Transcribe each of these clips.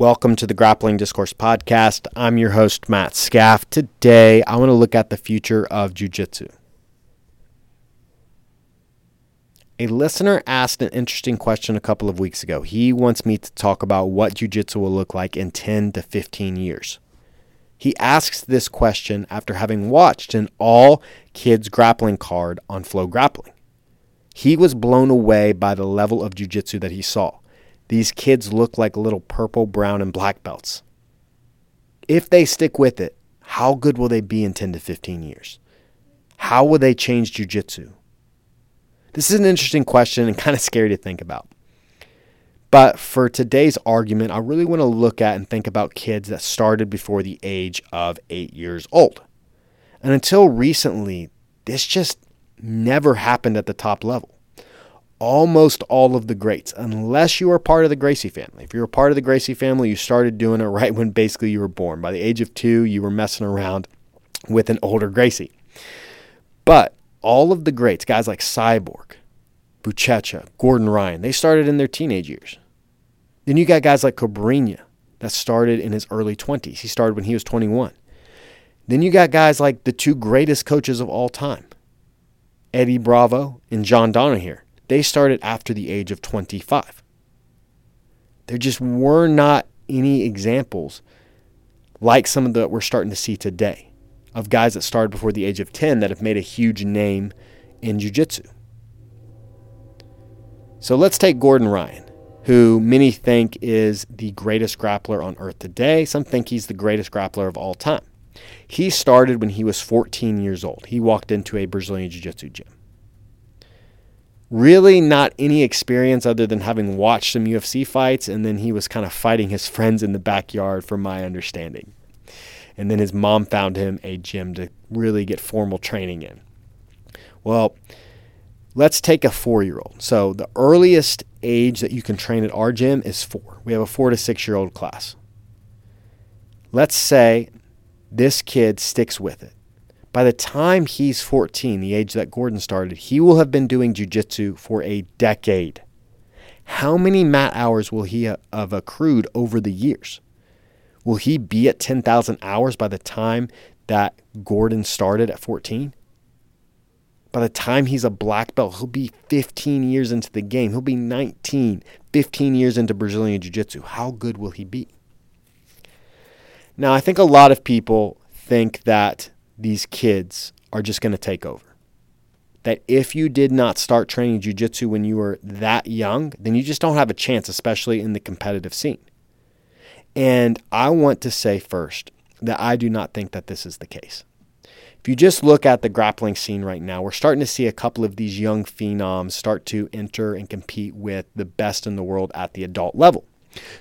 Welcome to the Grappling Discourse Podcast. I'm your host, Matt Scaff. Today, I want to look at the future of Jiu Jitsu. A listener asked an interesting question a couple of weeks ago. He wants me to talk about what Jiu Jitsu will look like in 10 to 15 years. He asks this question after having watched an all kids grappling card on FloGrappling. He was blown away by the level of Jiu Jitsu that he saw. These kids look like little purple, brown, and black belts. If they stick with it, how good will they be in 10 to 15 years? How will they change jujitsu? This is an interesting question and kind of scary to think about. But for today's argument, I really want to look at and think about kids that started before the age of eight years old. And until recently, this just never happened at the top level almost all of the greats, unless you are part of the Gracie family. If you're a part of the Gracie family, you started doing it right when basically you were born. By the age of two, you were messing around with an older Gracie. But all of the greats, guys like Cyborg, Buchecha, Gordon Ryan, they started in their teenage years. Then you got guys like Cobrinha that started in his early 20s. He started when he was 21. Then you got guys like the two greatest coaches of all time, Eddie Bravo and John Danaher they started after the age of 25. There just were not any examples like some of the we're starting to see today of guys that started before the age of 10 that have made a huge name in jiu-jitsu. So let's take Gordon Ryan, who many think is the greatest grappler on earth today. Some think he's the greatest grappler of all time. He started when he was 14 years old. He walked into a Brazilian Jiu Jitsu gym really not any experience other than having watched some UFC fights, and then he was kind of fighting his friends in the backyard, from my understanding. And then his mom found him a gym to really get formal training in. Well, let's take a four year old. So, the earliest age that you can train at our gym is four. We have a four to six year old class. Let's say this kid sticks with it by the time he's 14, the age that Gordon started, he will have been doing jujitsu for a decade. How many mat hours will he have accrued over the years? Will he be at 10,000 hours by the time that Gordon started at 14? By the time he's a black belt, he'll be 15 years into the game. He'll be 19, 15 years into Brazilian Jiu Jitsu. How good will he be? Now, I think a lot of people think that these kids are just going to take over. That if you did not start training jujitsu when you were that young, then you just don't have a chance, especially in the competitive scene. And I want to say first that I do not think that this is the case. If you just look at the grappling scene right now, we're starting to see a couple of these young phenoms start to enter and compete with the best in the world at the adult level.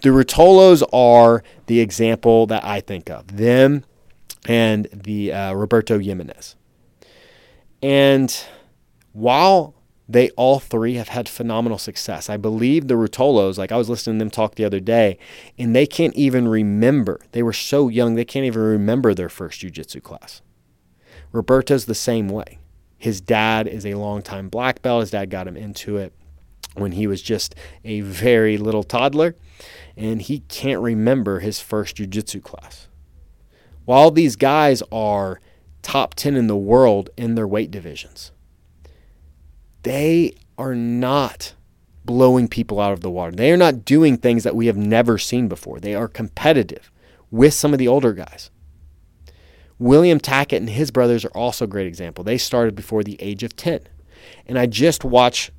The Ruotolos are the example that I think of. Them and the uh, Roberto Jimenez. And while they all three have had phenomenal success, I believe the Ruotolos, like I was listening to them talk the other day, and they can't even remember. They were so young, they can't even remember their first jiu-jitsu class. Roberto's the same way. His dad is a longtime black belt. His dad got him into it when he was just a very little toddler, and he can't remember his first jiu-jitsu class. While these guys are top 10 in the world in their weight divisions, they are not blowing people out of the water. They are not doing things that we have never seen before. They are competitive with some of the older guys. William Tackett and his brothers are also a great example. They started before the age of 10. And I just watched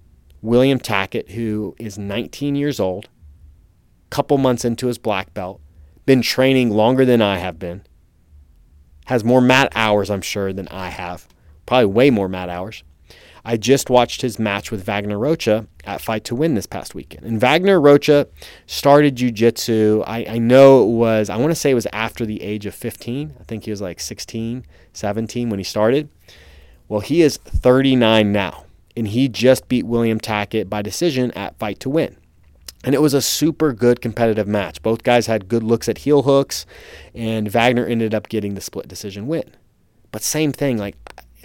William Tackett, who is 19 years old, couple months into his black belt, been training longer than I have been, has more mat hours, I'm sure, than I have. Probably way more mat hours. I just watched his match with Wagner Rocha at Fight to Win this past weekend. And Wagner Rocha started jiu-jitsu. I, I know it was, I want to say it was after the age of 15. I think he was like 16, 17 when he started. Well, he is 39 now. And he just beat William Tackett by decision at Fight to Win. And it was a super good competitive match. Both guys had good looks at heel hooks, and Wagner ended up getting the split decision win. But same thing, like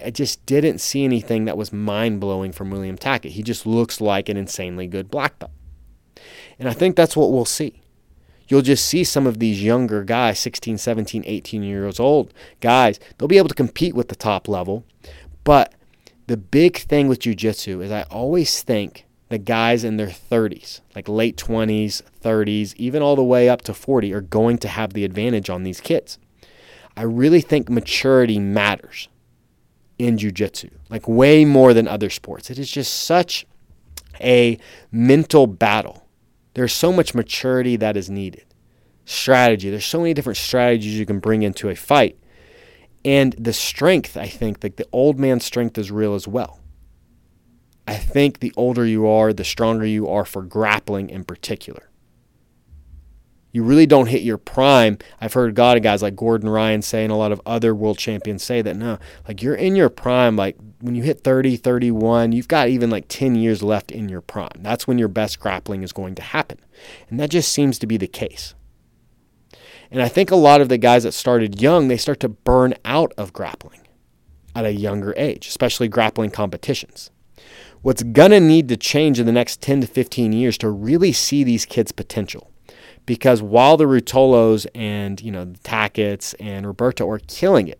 I just didn't see anything that was mind blowing from William Tackett. He just looks like an insanely good black belt. And I think that's what we'll see. you'll just see some of these younger guys, 16, 17, 18 years old guys, they'll be able to compete with the top level. But the big thing with jujitsu is I always think the guys in their 30s, like late 20s, 30s, even all the way up to 40, are going to have the advantage on these kids. I really think maturity matters in jujitsu, like way more than other sports. It is just such a mental battle. There's so much maturity that is needed. Strategy. There's so many different strategies you can bring into a fight. And the strength, I think, like the old man strength is real as well. I think the older you are, the stronger you are for grappling in particular. You really don't hit your prime. I've heard a lot of guys like Gordon Ryan say, and a lot of other world champions say that no, like you're in your prime, like when you hit 30, 31, you've got even like 10 years left in your prime. That's when your best grappling is going to happen. And that just seems to be the case. And I think a lot of the guys that started young, they start to burn out of grappling at a younger age, especially grappling competitions. What's going to need to change in the next 10 to 15 years to really see these kids' potential. Because while the Ruotolos and, you know, the Tackett's and Roberto are killing it,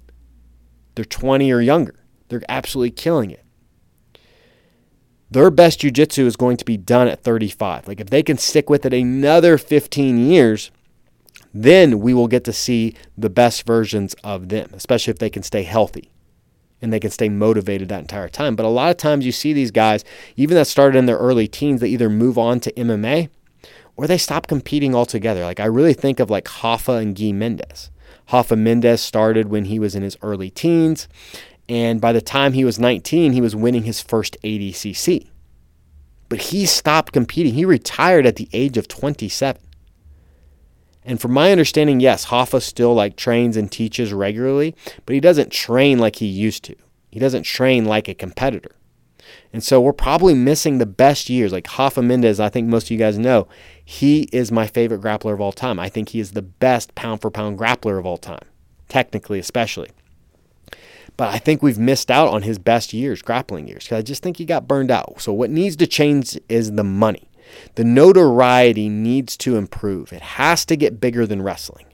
they're 20 or younger. They're absolutely killing it. Their best jiu-jitsu is going to be done at 35. Like if they can stick with it another 15 years, then we will get to see the best versions of them, especially if they can stay healthy and they can stay motivated that entire time. But a lot of times you see these guys, even that started in their early teens, they either move on to MMA or they stop competing altogether. Like I really think of like Rafa and Gui Mendes. Rafa Mendes started when he was in his early teens, and by the time he was 19, he was winning his first ADCC. But he stopped competing. He retired at the age of 27. And from my understanding, yes, Rafa still like trains and teaches regularly, but he doesn't train like he used to. He doesn't train like a competitor. And so we're probably missing the best years. Like Rafa Mendes, I think most of you guys know, he is my favorite grappler of all time. I think he is the best pound for pound grappler of all time, technically, especially. But I think we've missed out on his best years, grappling years, because I just think he got burned out. So what needs to change is the money. The notoriety needs to improve. It has to get bigger than wrestling.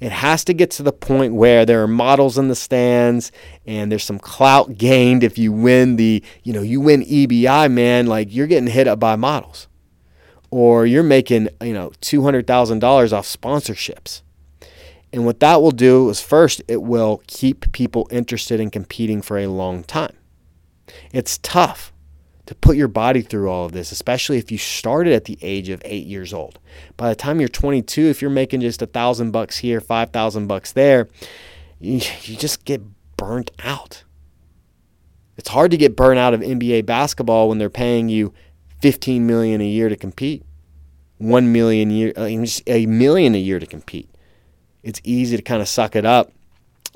It has to get to the point where there are models in the stands and there's some clout gained if you win the, you know, you win EBI, man, like you're getting hit up by models. Or you're making, you know, $200,000 off sponsorships. And what that will do is first, it will keep people interested in competing for a long time. It's tough to put your body through all of this, especially if you started at the age of eight years old. By the time you're 22, if you're making just a thousand bucks here, five thousand bucks there, you, you just get burnt out. It's hard to get burnt out of NBA basketball when they're paying you 15 million a year to compete, one million year, uh, a million a year to compete. It's easy to kind of suck it up,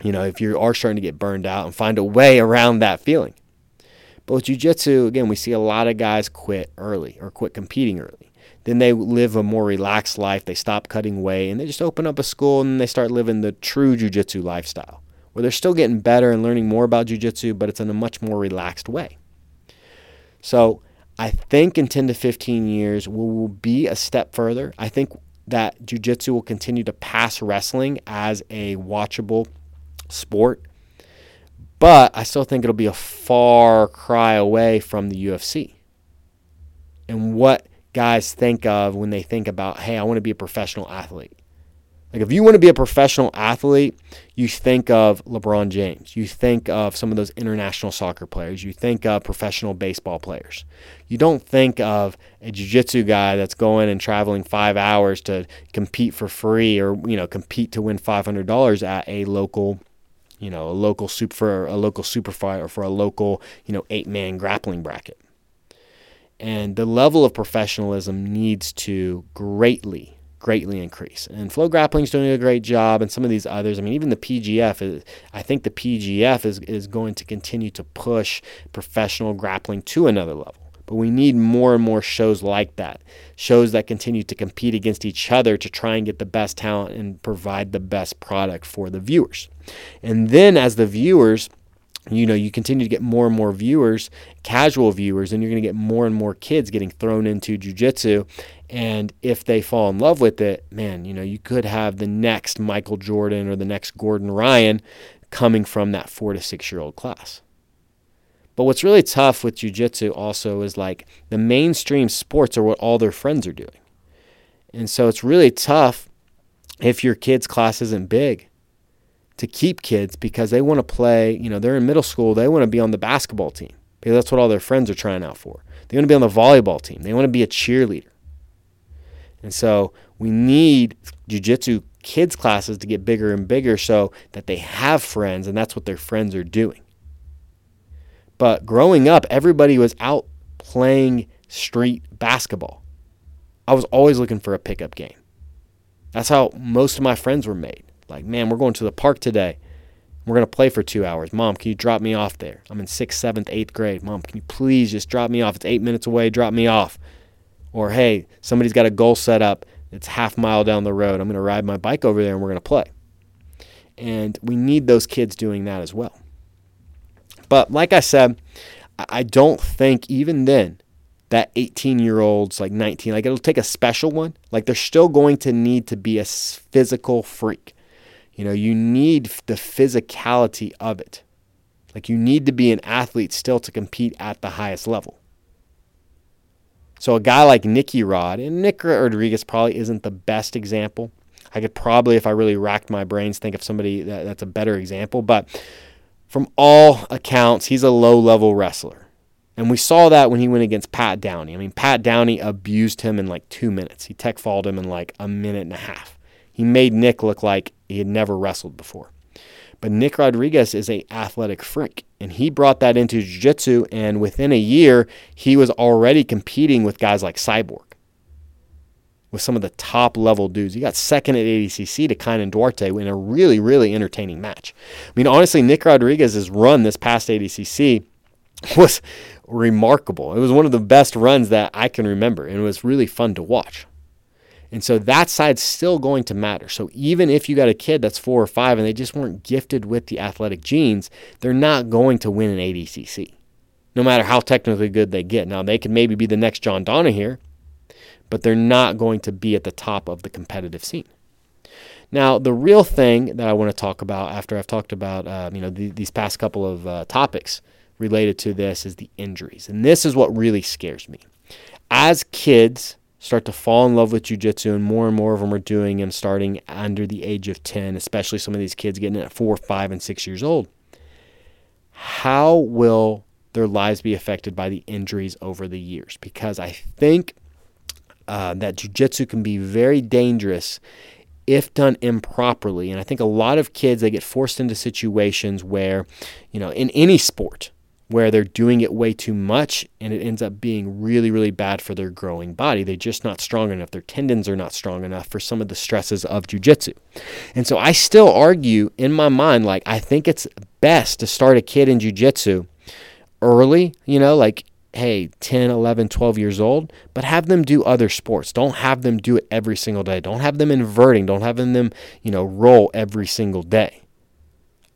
you know, if you are starting to get burned out and find a way around that feeling. But with jiu-jitsu, again, we see a lot of guys quit early or quit competing early. Then they live a more relaxed life. They stop cutting weight and they just open up a school and they start living the true jiu-jitsu lifestyle where they're still getting better and learning more about jiu-jitsu, but it's in a much more relaxed way. So I think in 10 to 15 years, we will be a step further. I think that jiu-jitsu will continue to pass wrestling as a watchable sport but I still think it'll be a far cry away from the UFC. And what guys think of when they think about, hey, I want to be a professional athlete. Like if you want to be a professional athlete, you think of LeBron James. You think of some of those international soccer players. You think of professional baseball players. You don't think of a jiu-jitsu guy that's going and traveling 5 hours to compete for free or, you know, compete to win $500 at a local you know, a local super for a local super fight or for a local, you know, eight man grappling bracket. And the level of professionalism needs to greatly, greatly increase. And FloGrappling is doing a great job, and some of these others. I mean, even the PGF is. I think the PGF is is going to continue to push professional grappling to another level. But we need more and more shows like that. Shows that continue to compete against each other to try and get the best talent and provide the best product for the viewers. And then as the viewers you know, you continue to get more and more viewers, casual viewers, and you're going to get more and more kids getting thrown into jujitsu. And if they fall in love with it, man, you know, you could have the next Michael Jordan or the next Gordon Ryan coming from that four to six year old class. But what's really tough with jujitsu also is like the mainstream sports are what all their friends are doing. And so it's really tough if your kid's class isn't big to keep kids because they want to play, you know, they're in middle school, they want to be on the basketball team because that's what all their friends are trying out for. They want to be on the volleyball team, they want to be a cheerleader. And so we need jujitsu kids classes to get bigger and bigger so that they have friends and that's what their friends are doing. But growing up, everybody was out playing street basketball. I was always looking for a pickup game. That's how most of my friends were made. Like, man, we're going to the park today. We're going to play for two hours. Mom, can you drop me off there? I'm in sixth, seventh, eighth grade. Mom, can you please just drop me off? It's eight minutes away. Drop me off. Or, hey, somebody's got a goal set up. It's half mile down the road. I'm going to ride my bike over there and we're going to play. And we need those kids doing that as well. But like I said, I don't think even then that 18 year olds, like 19, like it'll take a special one. Like they're still going to need to be a physical freak. You know, you need the physicality of it. Like you need to be an athlete still to compete at the highest level. So a guy like Nicky Rod, and Nick Rodriguez probably isn't the best example. I could probably, if I really racked my brains, think of somebody that, that's a better example. But from all accounts, he's a low level wrestler. And we saw that when he went against Pat Downey. I mean, Pat Downey abused him in like two minutes. He tech falled him in like a minute and a half. He made Nick look like he had never wrestled before. But Nick Rodriguez is a athletic freak, and he brought that into jiu-jitsu. And within a year, he was already competing with guys like Cyborg with some of the top level dudes. He got second at ADCC to Kaynan Duarte in a really, really entertaining match. I mean, honestly, Nick Rodriguez's run this past ADCC was remarkable. It was one of the best runs that I can remember, and it was really fun to watch. And so that side's still going to matter. So even if you got a kid that's four or five and they just weren't gifted with the athletic genes, they're not going to win an ADCC, no matter how technically good they get. Now, they could maybe be the next John Danaher, but they're not going to be at the top of the competitive scene. Now, the real thing that I want to talk about after I've talked about uh, you know the, these past couple of uh, topics related to this is the injuries, and this is what really scares me. As kids start to fall in love with jujitsu, and more and more of them are doing and starting under the age of ten, especially some of these kids getting at four, five, and six years old. How will their lives be affected by the injuries over the years? Because I think uh, that jujitsu can be very dangerous if done improperly. And I think a lot of kids they get forced into situations where, you know, in any sport, where they're doing it way too much and it ends up being really, really bad for their growing body. They're just not strong enough. Their tendons are not strong enough for some of the stresses of jujitsu. And so I still argue in my mind, like, I think it's best to start a kid in jujitsu early, you know, like hey, 10, 11, 12 years old, but have them do other sports. Don't have them do it every single day. Don't have them inverting. Don't have them, you know, roll every single day.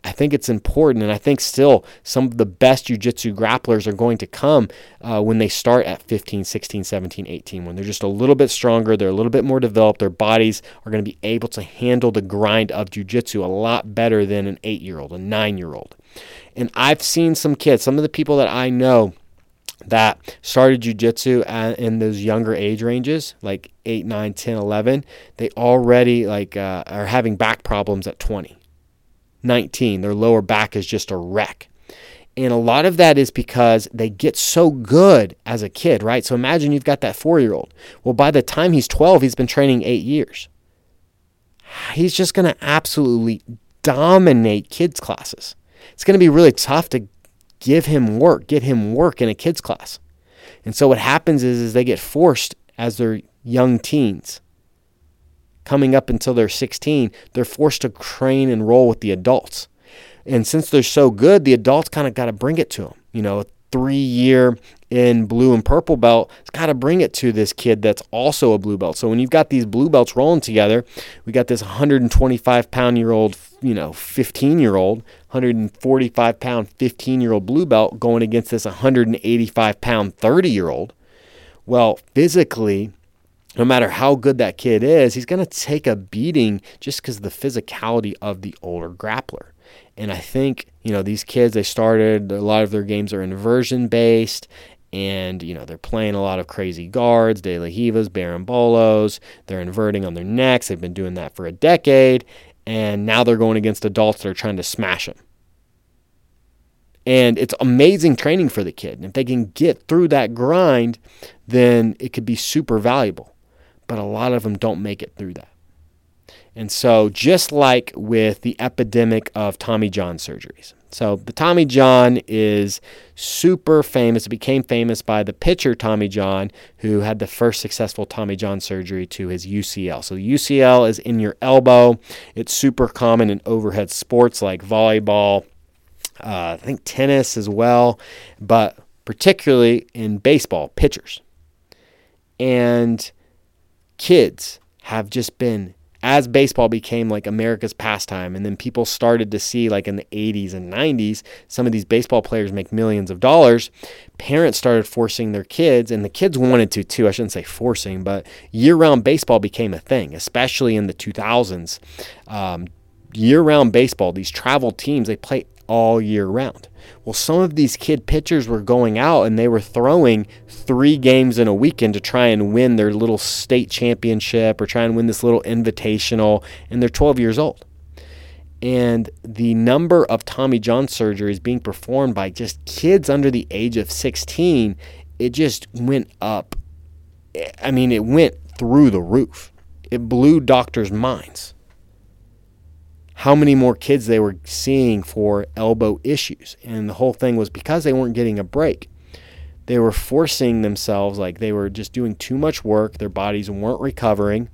I think it's important, and I think still some of the best jiu-jitsu grapplers are going to come uh, when they start at 15, 16, 17, 18, when they're just a little bit stronger, they're a little bit more developed, their bodies are going to be able to handle the grind of jiu-jitsu a lot better than an eight-year-old, a nine-year-old. And I've seen some kids, some of the people that I know that started jujitsu in those younger age ranges, like 8, 9, 10, 11, they already like uh, are having back problems at 20. 19, their lower back is just a wreck. And a lot of that is because they get so good as a kid, right? So imagine you've got that four year old. Well, by the time he's 12, he's been training eight years. He's just going to absolutely dominate kids' classes. It's going to be really tough to give him work, get him work in a kids class. And so what happens is, is they get forced as they're young teens. Coming up until they're 16, they're forced to train and roll with the adults. And since they're so good, the adults kind of got to bring it to them. You know, three year in blue and purple belt, it's got to bring it to this kid that's also a blue belt. So when you've got these blue belts rolling together, we got this 125 pound year old, you know, 15 year old, 145 pound 15 year old blue belt going against this 185 pound 30 year old. Well, physically, no matter how good that kid is, he's going to take a beating just because of the physicality of the older grappler. And I think, you know, these kids, they started, a lot of their games are inversion based. And, you know, they're playing a lot of crazy guards, De La Rivas, Bolos. They're inverting on their necks. They've been doing that for a decade. And now they're going against adults that are trying to smash them. And it's amazing training for the kid. And if they can get through that grind, then it could be super valuable. But a lot of them don't make it through that. And so, just like with the epidemic of Tommy John surgeries. So, the Tommy John is super famous. It became famous by the pitcher Tommy John, who had the first successful Tommy John surgery to his UCL. So, UCL is in your elbow. It's super common in overhead sports like volleyball, uh, I think tennis as well, but particularly in baseball, pitchers. And kids have just been as baseball became like America's pastime, and then people started to see, like in the 80s and 90s, some of these baseball players make millions of dollars, parents started forcing their kids, and the kids wanted to too. I shouldn't say forcing, but year round baseball became a thing, especially in the 2000s. Um, year round baseball, these travel teams, they play all year round. Well, some of these kid pitchers were going out and they were throwing three games in a weekend to try and win their little state championship or try and win this little invitational, and they're 12 years old. And the number of Tommy John surgeries being performed by just kids under the age of 16, it just went up. I mean, it went through the roof. It blew doctors' minds how many more kids they were seeing for elbow issues. And the whole thing was because they weren't getting a break. They were forcing themselves, like they were just doing too much work. Their bodies weren't recovering.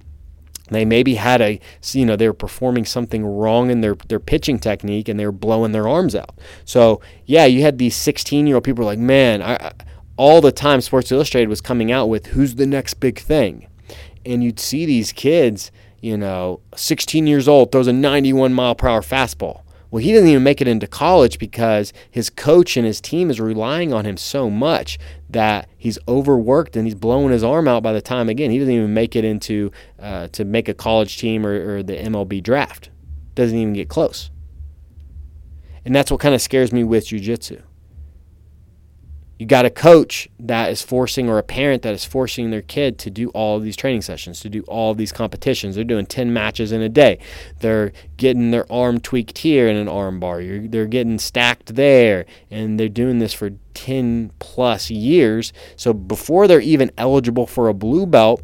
They maybe had a, you know, they were performing something wrong in their, their pitching technique and they were blowing their arms out. So, yeah, you had these 16 year old people like, man, I, all the time Sports Illustrated was coming out with who's the next big thing. And you'd see these kids you know, 16 years old, throws a 91 mile per hour fastball. Well, he doesn't even make it into college because his coach and his team is relying on him so much that he's overworked and he's blowing his arm out by the time again he doesn't even make it into uh, to make a college team or, or the MLB draft. Doesn't even get close. And that's what kind of scares me with jujitsu you got a coach that is forcing or a parent that is forcing their kid to do all of these training sessions to do all these competitions. They're doing 10 matches in a day. They're getting their arm tweaked here in an arm bar. You're, they're getting stacked there and they're doing this for 10 plus years. So before they're even eligible for a blue belt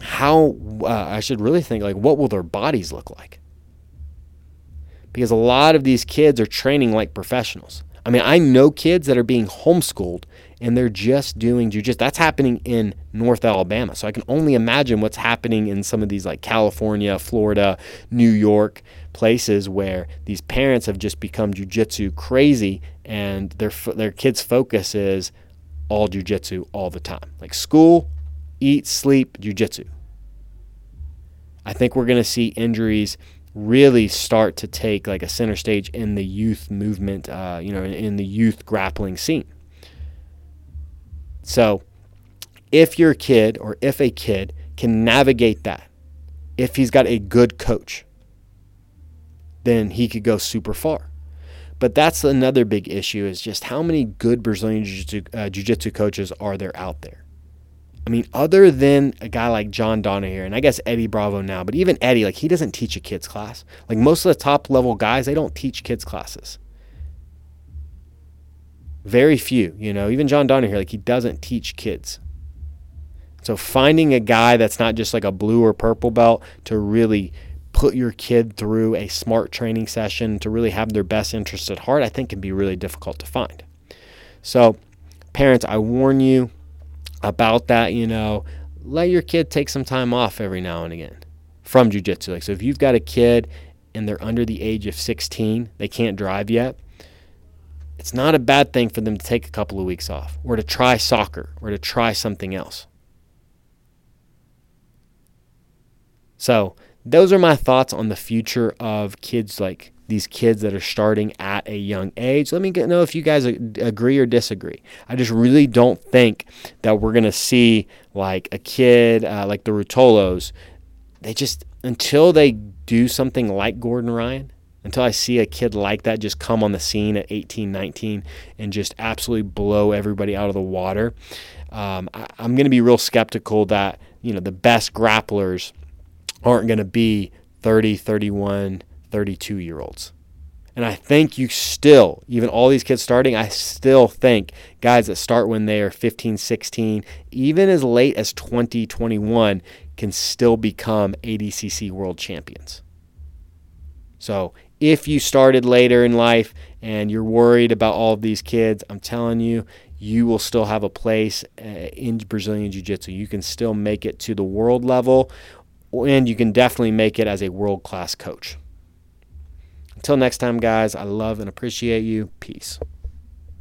how uh, i should really think like what will their bodies look like? Because a lot of these kids are training like professionals I mean, I know kids that are being homeschooled and they're just doing jujitsu. That's happening in North Alabama. So I can only imagine what's happening in some of these like California, Florida, New York places where these parents have just become jujitsu crazy and their their kids' focus is all jujitsu all the time. Like school, eat, sleep, jujitsu. I think we're going to see injuries really start to take like a center stage in the youth movement, uh, you know, in, in the youth grappling scene. So, if your kid or if a kid can navigate that, if he's got a good coach, then he could go super far. But that's another big issue is just how many good Brazilian jiu-jitsu, uh, jiu-jitsu coaches are there out there? I mean, other than a guy like John Danaher, and I guess Eddie Bravo now, but even Eddie, like he doesn't teach a kids class. Like most of the top level guys, they don't teach kids classes. Very few, you know, even John Danaher, like he doesn't teach kids. So finding a guy that's not just like a blue or purple belt to really put your kid through a smart training session to really have their best interest at heart, I think can be really difficult to find. So, parents, I warn you, about that, you know, let your kid take some time off every now and again from jujitsu. Like, so if you've got a kid and they're under the age of 16, they can't drive yet, it's not a bad thing for them to take a couple of weeks off or to try soccer or to try something else. So, those are my thoughts on the future of kids like these kids that are starting at a young age. Let me get, know if you guys agree or disagree. I just really don't think that we're going to see like a kid uh, like the Ruotolos. They just, until they do something like Gordon Ryan, until I see a kid like that just come on the scene at 18, 19 and just absolutely blow everybody out of the water, um, I, I'm going to be real skeptical that, you know, the best grapplers aren't going to be 30, 31, 32 year olds. And I think you still, even all these kids starting, I still think guys that start when they are 15, 16, even as late as 20, 21, can still become ADCC world champions. So if you started later in life and you're worried about all of these kids, I'm telling you, you will still have a place uh, in Brazilian Jiu Jitsu. You can still make it to the world level, and you can definitely make it as a world class coach. Until next time, guys, I love and appreciate you. Peace.